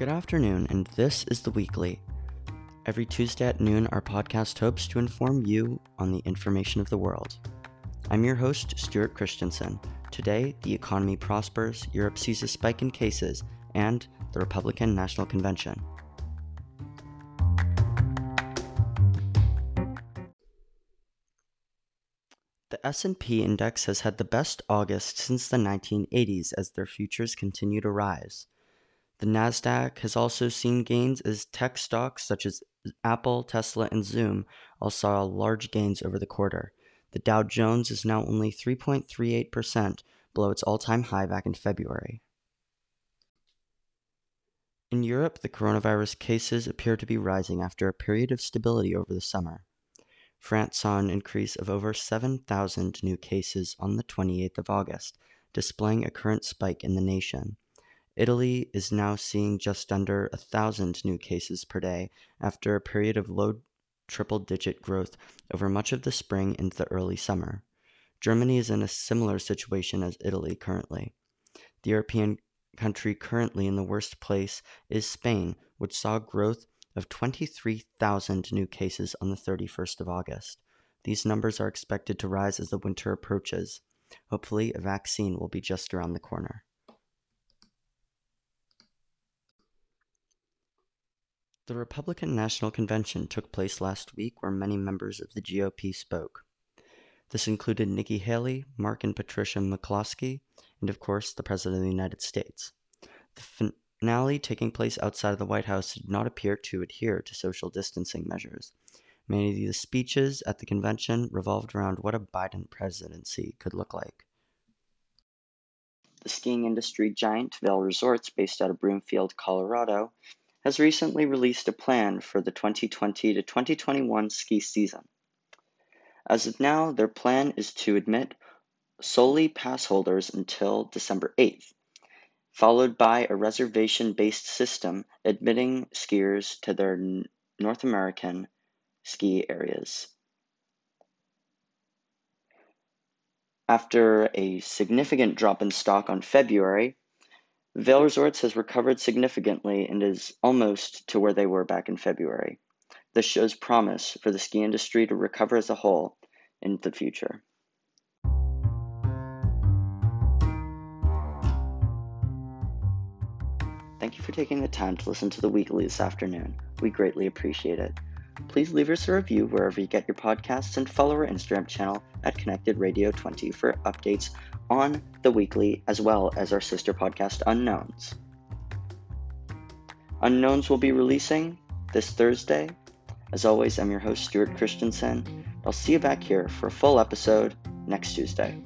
Good afternoon, and this is the weekly. Every Tuesday at noon, our podcast hopes to inform you on the information of the world. I'm your host, Stuart Christensen. Today, the economy prospers, Europe sees a spike in cases, and the Republican National Convention. The S&P index has had the best August since the 1980s as their futures continue to rise. The Nasdaq has also seen gains as tech stocks such as Apple, Tesla, and Zoom all saw large gains over the quarter. The Dow Jones is now only 3.38% below its all-time high back in February. In Europe, the coronavirus cases appear to be rising after a period of stability over the summer. France saw an increase of over 7,000 new cases on the 28th of August, displaying a current spike in the nation. Italy is now seeing just under a thousand new cases per day after a period of low triple digit growth over much of the spring into the early summer. Germany is in a similar situation as Italy currently. The European country currently in the worst place is Spain, which saw growth of 23,000 new cases on the 31st of August. These numbers are expected to rise as the winter approaches. Hopefully, a vaccine will be just around the corner. The Republican National Convention took place last week where many members of the GOP spoke. This included Nikki Haley, Mark and Patricia McCloskey, and of course, the President of the United States. The finale, taking place outside of the White House, did not appear to adhere to social distancing measures. Many of the speeches at the convention revolved around what a Biden presidency could look like. The skiing industry giant Vail Resorts, based out of Broomfield, Colorado, has recently released a plan for the 2020 to 2021 ski season. As of now, their plan is to admit solely pass holders until December 8th, followed by a reservation based system admitting skiers to their North American ski areas. After a significant drop in stock on February, Vail Resorts has recovered significantly and is almost to where they were back in February. This shows promise for the ski industry to recover as a whole in the future. Thank you for taking the time to listen to the weekly this afternoon. We greatly appreciate it. Please leave us a review wherever you get your podcasts and follow our Instagram channel at Connected Radio 20 for updates on the weekly as well as our sister podcast, Unknowns. Unknowns will be releasing this Thursday. As always, I'm your host, Stuart Christensen. I'll see you back here for a full episode next Tuesday.